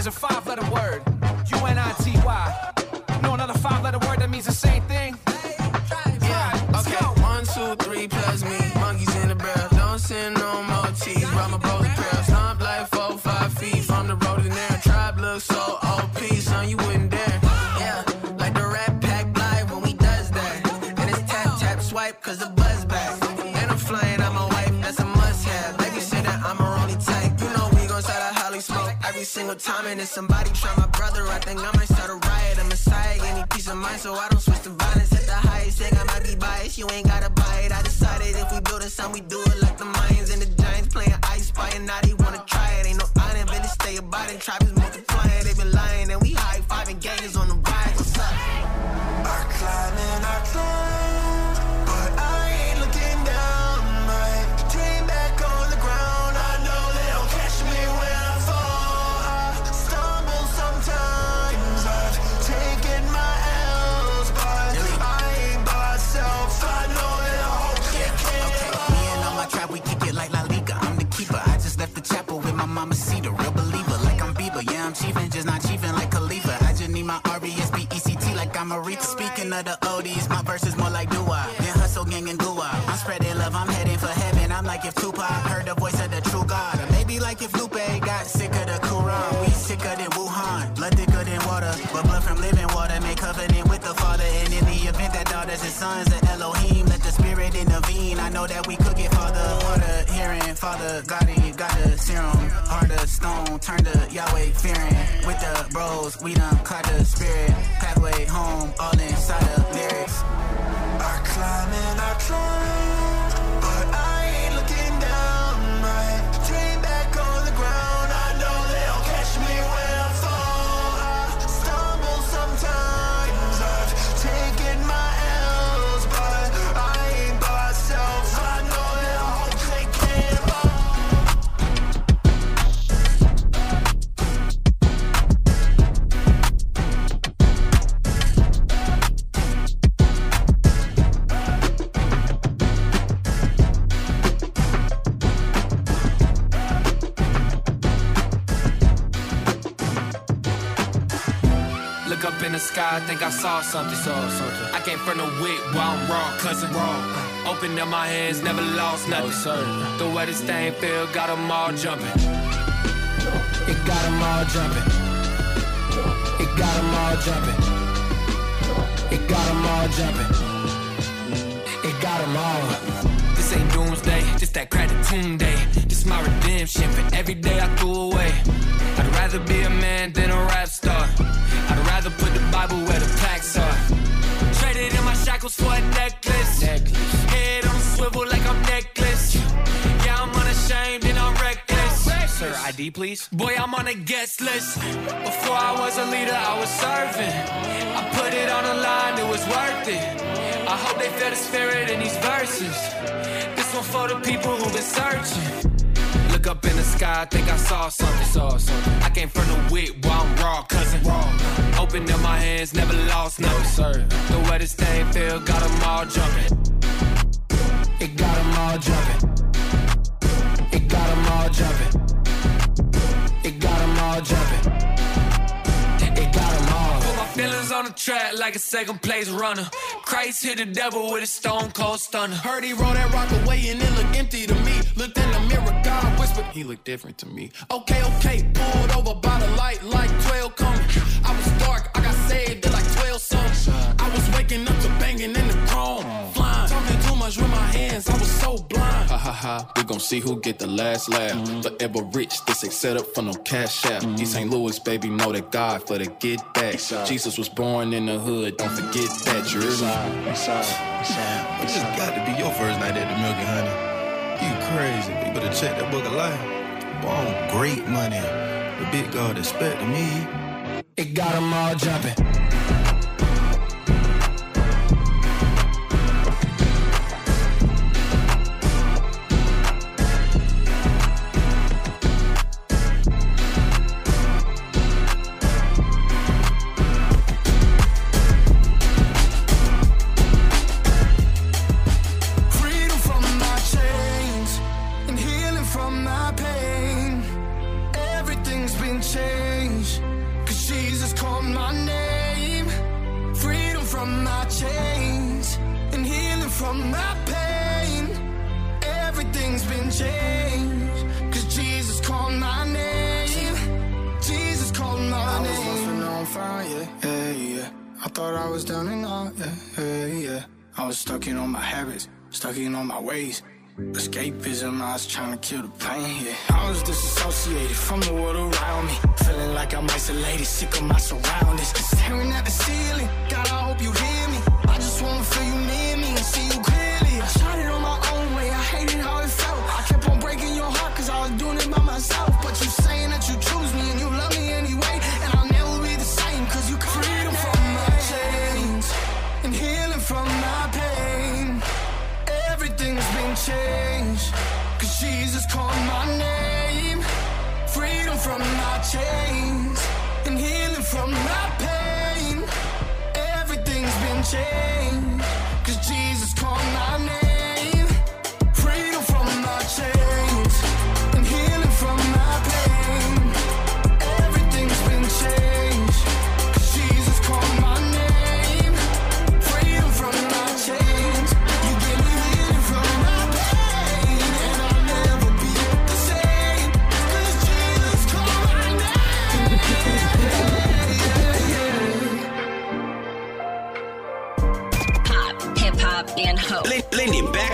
is a five letter word. If somebody try my brother, I think I might start a riot. A messiah, any peace of mind, so I don't switch to violence. At the highest thing, I might be biased. You ain't gotta buy it. I decided if we build a son, we do it like the Mayans and the Giants playing ice Spy. And now they wanna try it. Ain't no island, business stay about it. Tribe is multiplying, they been lying. And we high fiving gangers on we I saw something. Saw something. I came from the wit while I'm raw, cousin. Raw. Opened up my hands, never lost nothing. The way this thing feel, got them all jumping. It got them all jumping. It got them all jumping. It got them all jumping. It got them all. This ain't doomsday, just that crack tune day. This my redemption for every day I threw away. I'd rather be a man than a rap star. Bible where the plaques are. Traded in my shackles for a necklace. Head on a swivel like I'm necklace. Yeah, I'm unashamed and I'm reckless. Sir, ID please. Boy, I'm on a guest list. Before I was a leader, I was serving. I put it on the line, it was worth it. I hope they feel the spirit in these verses. This one for the people who've been searching. Look up in the sky, think I saw something. Saw something. I came from the wit while I'm raw, cousin. Raw. Opened up my hands, never lost nothing. sir. The way this thing feel, got them all jumping. It got them all jumping. It got them all jumping. It got them all jumping. It got all. Put my feelings on the track like a second place runner. Christ hit the devil with a stone cold stunner. Heard he rolled that rock away and it looked empty to me. Looked in the mirror, God whispered, he looked different to me. Okay, okay, pulled over by the light like 12 coming. I was dark, I got saved at like 12 something. I was waking up to banging in the chrome. Flying, talking too much with my hands, I was so blind. Ha ha ha, we gon' see who get the last laugh. Forever rich, this ain't set up for no cash out. East St. Louis, baby, know that God for the get back. Jesus was born in the hood, don't forget that. You hear me? But this got to be your first night at the Milk and Honey. You crazy. You better check that book of life. Boy, great money. The big God expected me. It got them all jumping. Was trying to kill the pain, yeah. I was disassociated from the world around me. Feeling like I'm isolated, sick of my surroundings.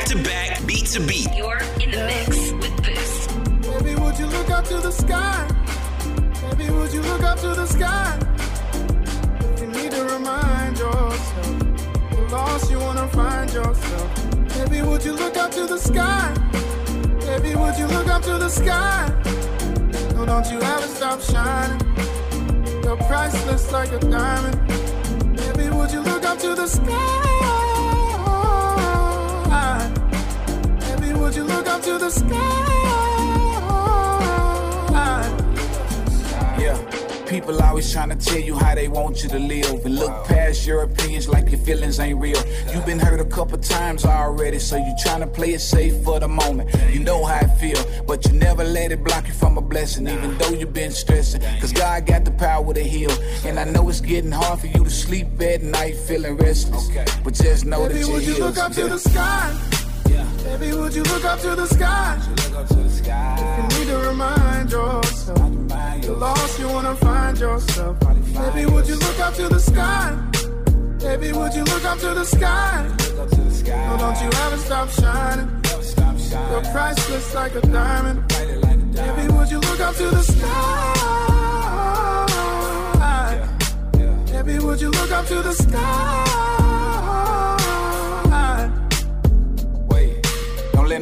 To back, beat to beat. You're in the mix with Boost. Baby, would you look up to the sky? Baby, would you look up to the sky? If you need to remind yourself, you're lost, you wanna find yourself. Baby, would you look up to the sky? Baby, would you look up to the sky? No, don't you ever stop shining. You're priceless like a diamond. Baby, would you look up to the sky? Would you look up to the sky? Yeah. People always trying to tell you how they want you to live and look past your opinions like your feelings ain't real. You've been hurt a couple times already, so you trying to play it safe for the moment. You know how I feel, but you never let it block you from a blessing, even though you've been stressing. Cause God got the power to heal. And I know it's getting hard for you to sleep at night feeling restless. But just know Baby, that you're you look up to healed. the sky? Baby, would you look up to the sky? You need to remind yourself. You're lost, you wanna find yourself. Baby, would you look up to the sky? Baby, would you look up to the sky? No, don't you ever stop shining. You're priceless like a diamond. Baby, would you look up to the sky? Baby, would you look up to the sky?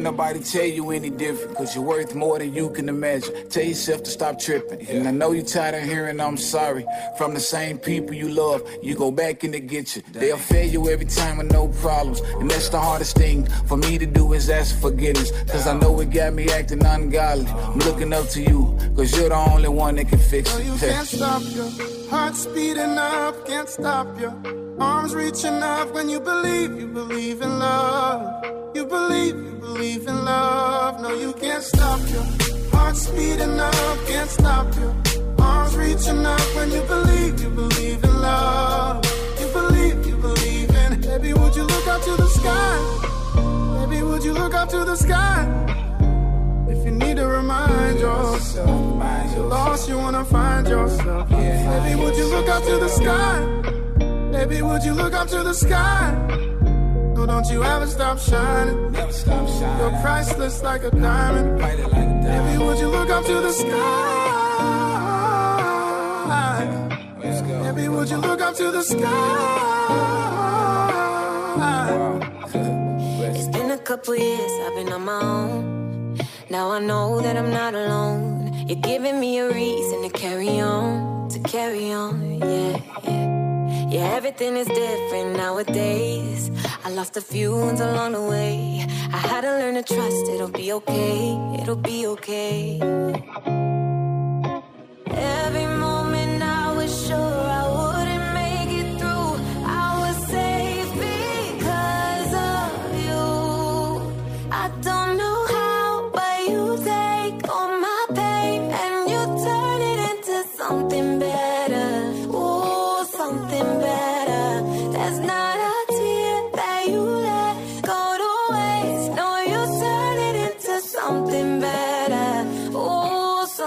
Nobody tell you any different, cause you're worth more than you can imagine. Tell yourself to stop tripping. And I know you're tired of hearing I'm sorry from the same people you love. You go back and they get you. They'll fail you every time with no problems. And that's the hardest thing for me to do is ask for forgiveness. Cause I know it got me acting ungodly. I'm looking up to you, cause you're the only one that can fix No, it. you can't stop your heart speeding up, can't stop your arms reaching up when you believe, you believe in love. You believe, you believe in love. No, you can't stop your heart speeding up, can't stop your arms reaching up when you believe, you believe in love. You believe, you believe in. Baby, would you look up to the sky? Baby, would you look up to the sky? If you need to remind yourself, you're lost, you wanna find yourself. Baby, would you look up to the sky? Baby, would you look up to the sky? No, don't you ever stop shining. Never stop shining. You're priceless like a diamond. Baby, would you look up to the sky? Baby, would you look up to the sky? It's been a couple years, I've been on my own. Now I know that I'm not alone. You're giving me a reason to carry on, to carry on, yeah, yeah. Yeah, everything is different nowadays. I lost a few ones along the way. I had to learn to trust it'll be okay, it'll be okay. Every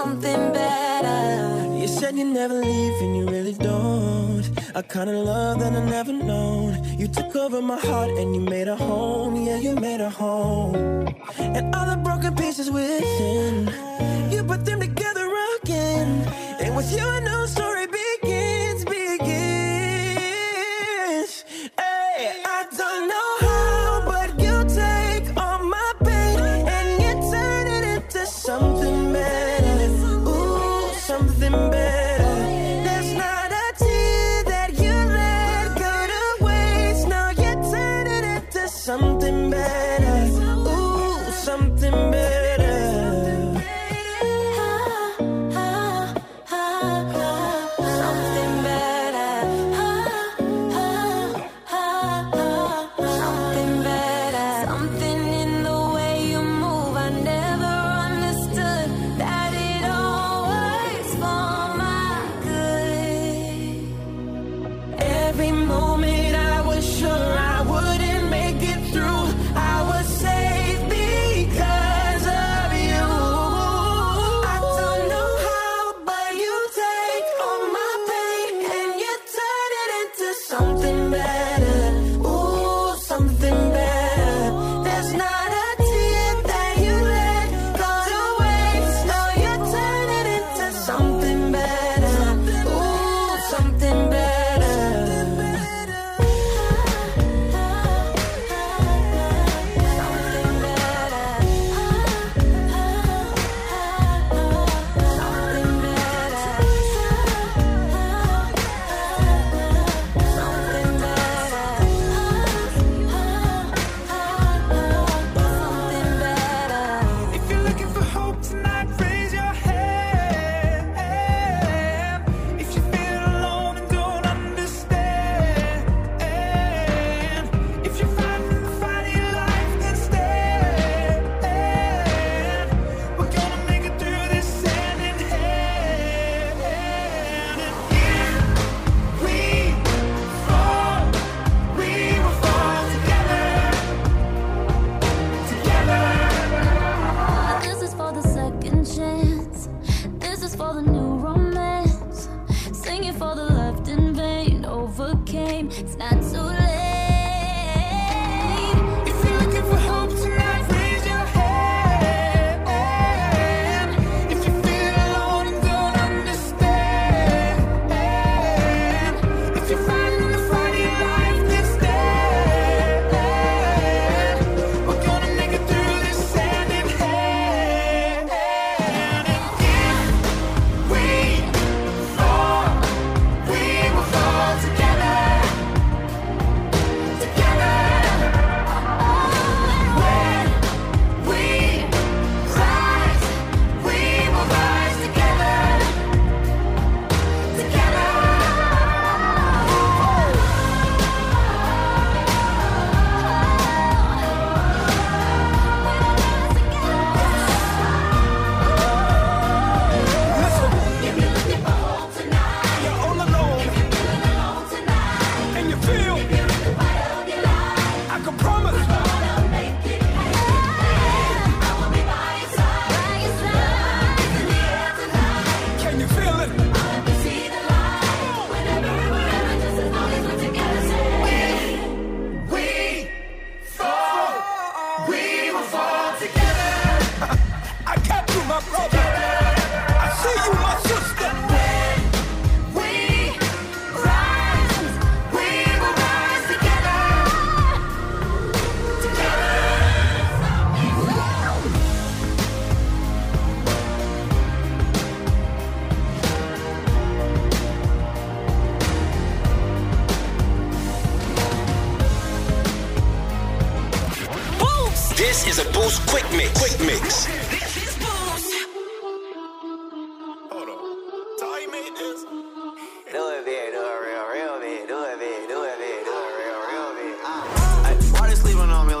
something better. You said you never leave and you really don't. I kinda love that I never known. You took over my heart and you made a home. Yeah, you made a home. And all the broken pieces within, you put them together again. It was you and no story.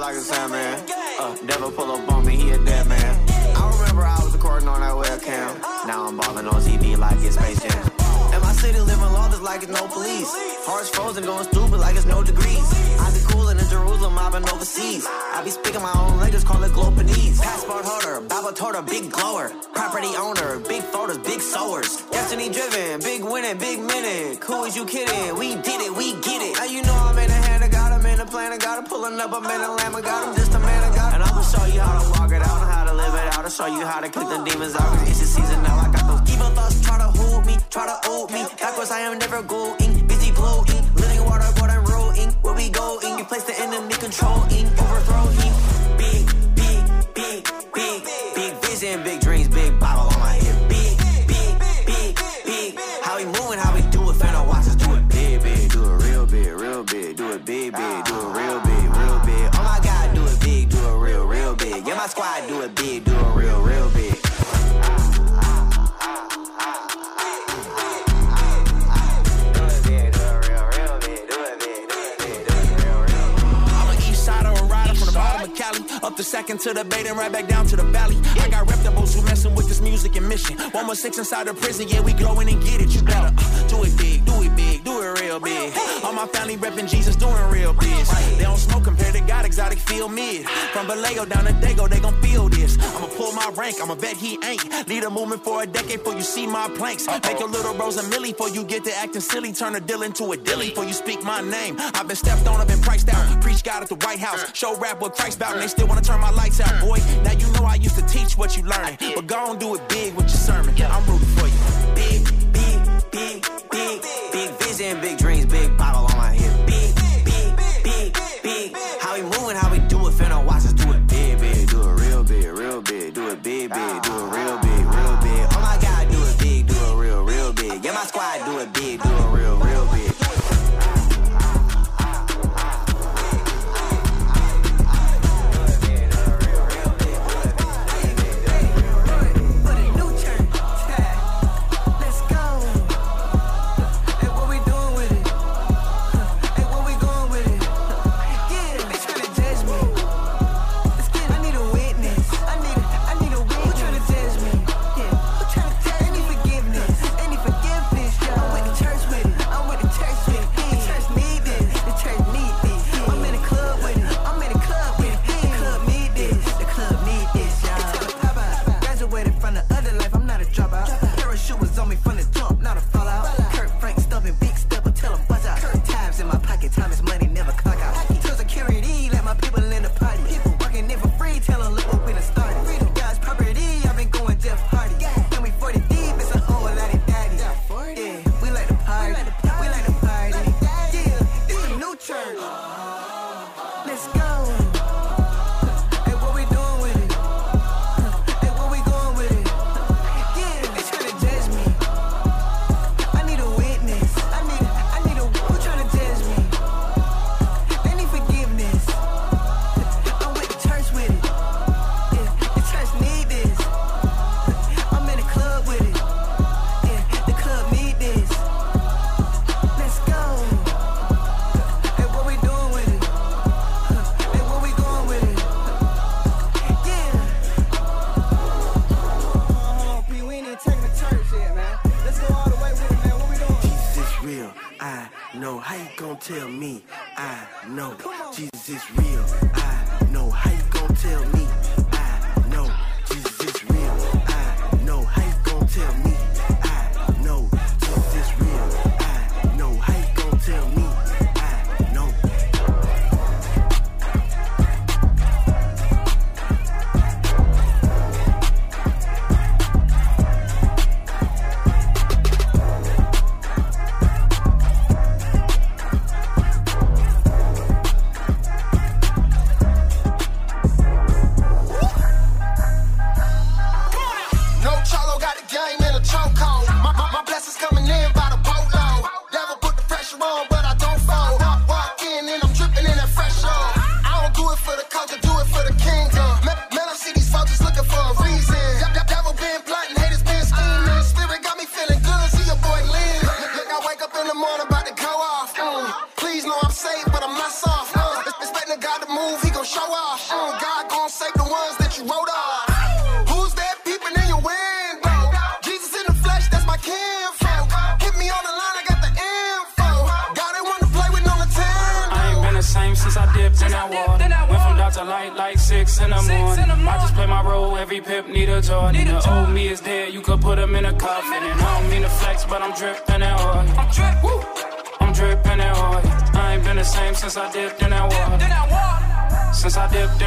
like a sandman. Uh, devil pull up on me, he a dead man. I remember I was recording on that webcam. Now I'm balling on TV like it's Space Jam. And my city living is like it's no police. Hearts frozen, going stupid like it's no degrees. I be coolin' in Jerusalem, I've been overseas. I be speaking my own language, call it Glopanese. Passport holder, Bible toter, big glower. Property owner, big photos, big sowers. Destiny driven, big winning, big minute. Who is you kidding? We did it, we get it. Now you know I'm in plan of God. I'm pulling up, I'm in the lamb of God, I'm just a man of God. And I'ma show you how to walk it out and how to live it out. I'll show you how to kick the demons out. Cause it's the season now, I got those evil thoughts try to hold me, try to hold me. Backwards, I am never going, busy blowing. Living water, water rolling. Where we going? You place the enemy controlling, Up the bait and right back down to the valley. I got reputables who messing with this music and mission. One more six inside the prison, yeah, we glowing and get it. You better real big. All my family repping Jesus, doing real biz. They don't smoke compared to God, exotic feel mid. From Vallejo down to Dago, they gon' feel this. I'ma pull my rank, I'ma bet he ain't. Lead a movement for a decade before you see my planks. Make your little bros a millie before you get to acting silly. Turn a deal into a dilly before you speak my name. I've been stepped on, I've been priced out. Preach God at the White House. Show rap what Christ bout, and they still wanna turn my lights out, boy. Now you know I used to teach what you learning. But go on, do it big with your sermon. I'm rooting for you. Big, big, big, big, big vision, big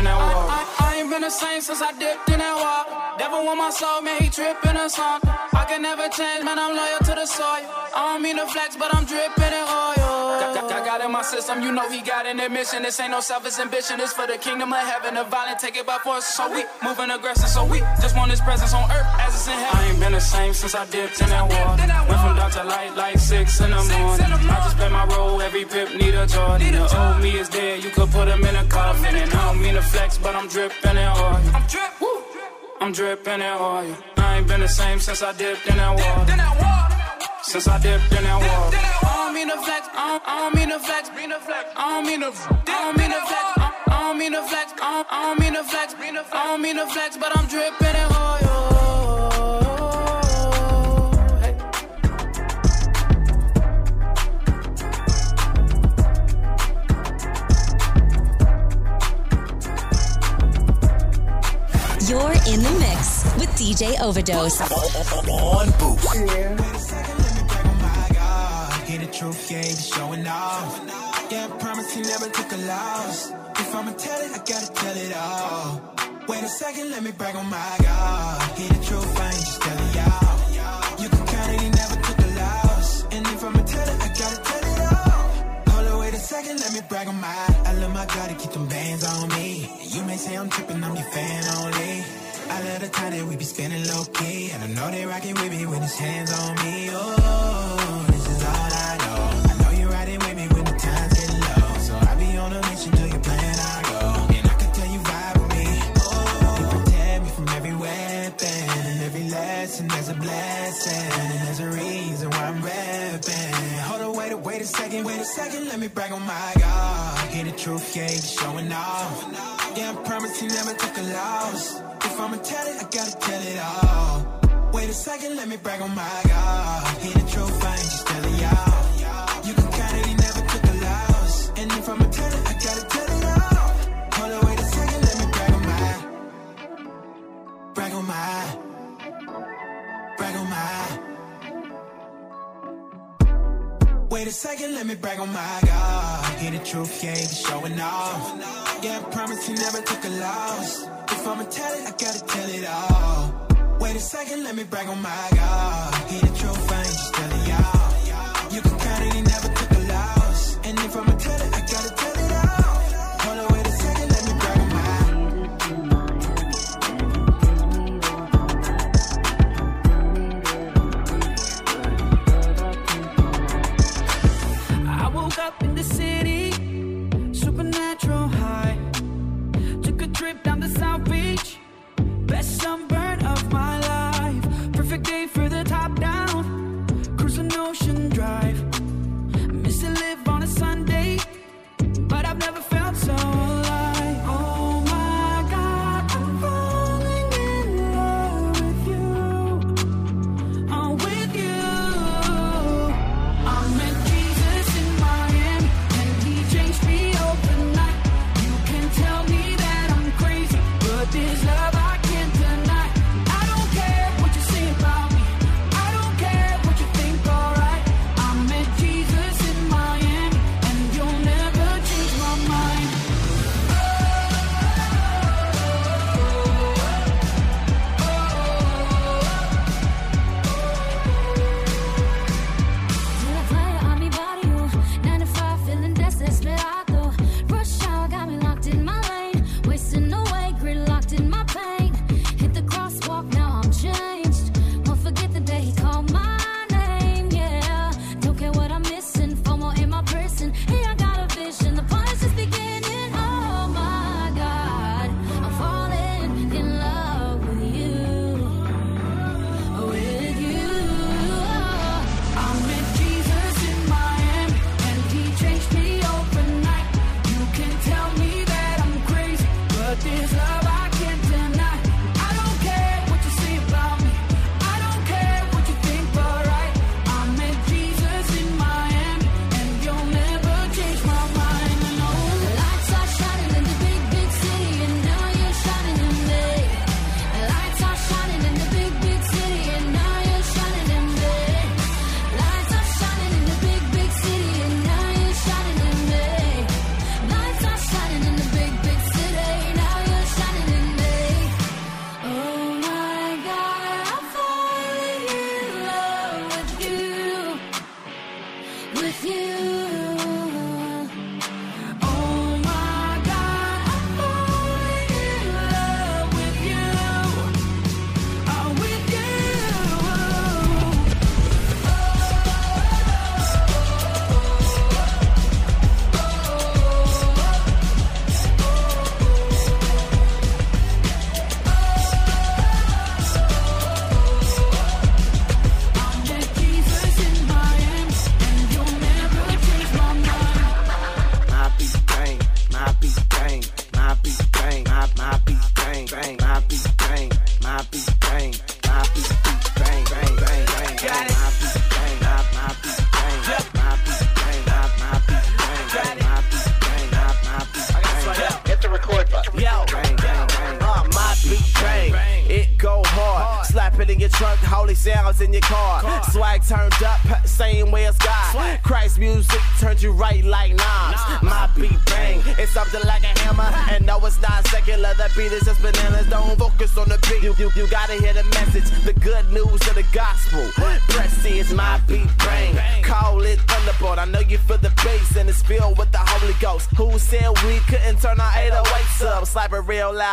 in that. I, I, I ain't been the same since I dipped in that water. Devil want my soul, man, he tripping or something. I can never change, man, I'm loyal to the soil. I don't mean to flex, but I'm dripping in oil. Got, got, got in my system, you know he got an admission. This ain't no selfish ambition, it's for the kingdom of heaven. The violent take it by force, so we moving aggressive, so we just want his presence on earth as it's in heaven. I ain't been the same since I dipped in that water. Went from dark to light like six in the morning. I just play my role, every pip need a Jordan. The old me is dead, you could put him in a coffin. And I don't mean to flex, but I'm dripping in oil. I'm drip, woo. I'm dripping in oil. I ain't been the same since I dipped in that water. Since I dipped in that water. I don't mean to flex, I don't, I don't mean to flex, mean to flex. I don't mean to, I don't mean to flex. I I don't mean to flex, I don't mean to flex, I don't mean to flex, but I'm dripping in oil. You're in the mix with DJ Overdose. On boost. Hear the truth, yeah, he showing off. Yeah, I promise he never took a loss. If I'ma tell it, I gotta tell it all. Wait a second, let me brag on my God. Hear the truth, I Second, let me brag on my. I love my God to keep them bands on me. You may say I'm tripping, I'm your fan only. I love the time that we be spending low key. And I know they rocking with me when his hands on me. Oh, this is all I know. I know you're riding with me when the times get low. So I be on a mission till you plan I go. And I can tell you vibe with me. Oh, you protect me from every weapon. And every lesson there's a blessing. And there's a reason wait, a- second, wait a second. Let me brag on my God. Hear the truth, yeah, he be showing off. Yeah, I promise he never took a loss. If I'ma tell it, I gotta tell it all. Wait a second, let me brag on my God. Hear the truth, I ain't just telling y'all. You can count it, he never took a loss. And if I'ma tell it, I gotta tell it all. Hold on, wait a second, let me brag on my. Brag on my. Wait a second, let me brag on my God. Hear the truth, yeah, he be showing off. Yeah, I promise he never took a loss. If I'ma tell it, I gotta tell it all. Wait a second, let me brag on my God. Hear the truth, I ain't just telling y'all.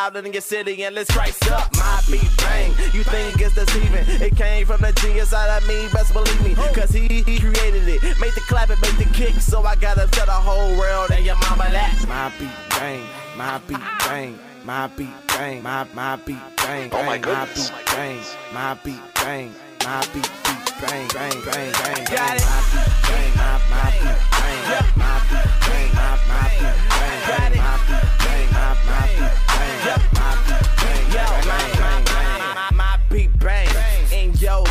Real loud in your city and let's rise up. My beat bang, you think it's deceiving? It came from the genius out of me, best believe me. Cause he, he created it, made the clap and made the kick. So I gotta tell the whole world and your mama that. My beat bang, my beat bang. My beat bang, my my beat bang, Oh my goodness. my beat bang, my beat bang, my beat beat bang, bang, bang, bang, Got bang, it. my beat bang, my my beat bang, my beat bang, my my beat bang, bang, my beat bang, my my beat bang, my beat bang, my beat bang in your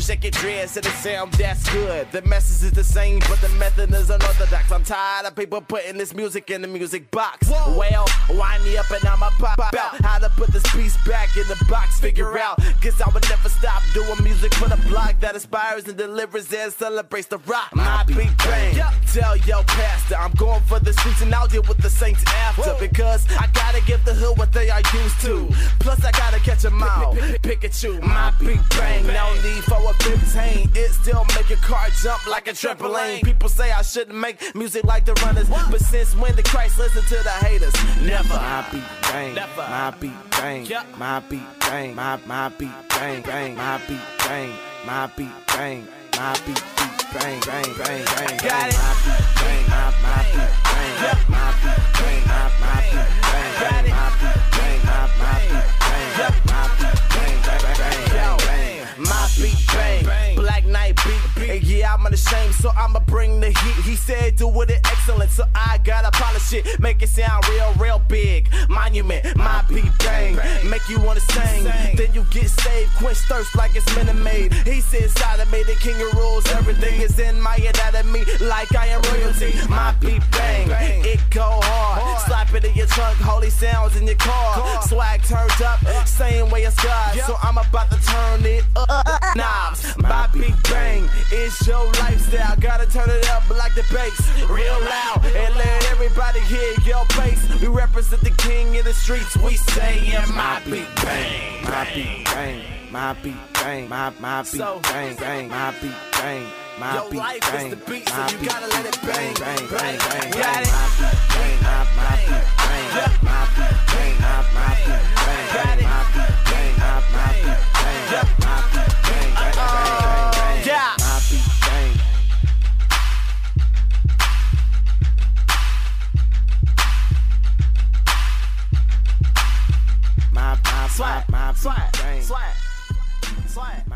Shake your dreads to the sound that's good. The message is the same, but the method is unorthodox. I'm tired of people putting this music in the music box. Well, wind me up and I'ma pop out. How to put this piece back in the box, figure out. Cause I would never stop doing music for the block that inspires and delivers and celebrates the rock. My beat bang. Tell your pastor I'm going for the streets and I'll deal with the saints after. Because I gotta give I gotta catch 'em all. Pikachu, my beat bang. No need for a 15. It still make your car jump like a trampoline. People say I shouldn't make music like the runners. But since when did Christ listen to the haters? Never. My beat bang. My beat bang. My beat bang. My my beat bang. Bang. My beat bang. My beat bang. My beat beat bang bang bang bang. Got it. My beat bang. My my beat bang. My beat bang. My my beat bang. Got it. My beat bang. My my beat bang. My beat bang bang bang bang bang. My beat bang. Black Knight beat. And yeah, I'm unashamed, so I'ma bring the heat. He said do with it in excellence, so I gotta polish it. Make it sound real, real big. Monument, my beat bang. Make you wanna sing. Then you get saved, quench thirst like it's Minute Maid. He said inside of me, the king of rules. Everything is in my anatomy, like I am royalty. My beat bang, in your trunk, holy sounds in your car. Swag turned up, same way as God. So I'm about to turn it up. Knobs, my beat bang, it's your lifestyle. Gotta turn it up like the bass, real loud, and let everybody hear your bass. We represent the king in the streets. We say, yeah, my beat bang, my beat bang, my beat bang, my my beat bang, bang, my beat bang. My Your beat life is bang, the beat, so you beat gotta let it bang, bang, bang, bang, bang, bang. it. My beat bang, my my beat bang, my beat bang, my my beat bang, bang, my beat bang, my my beat bang, my beat bang, bang, bang, bang, bang. Yeah. My beat bang. My my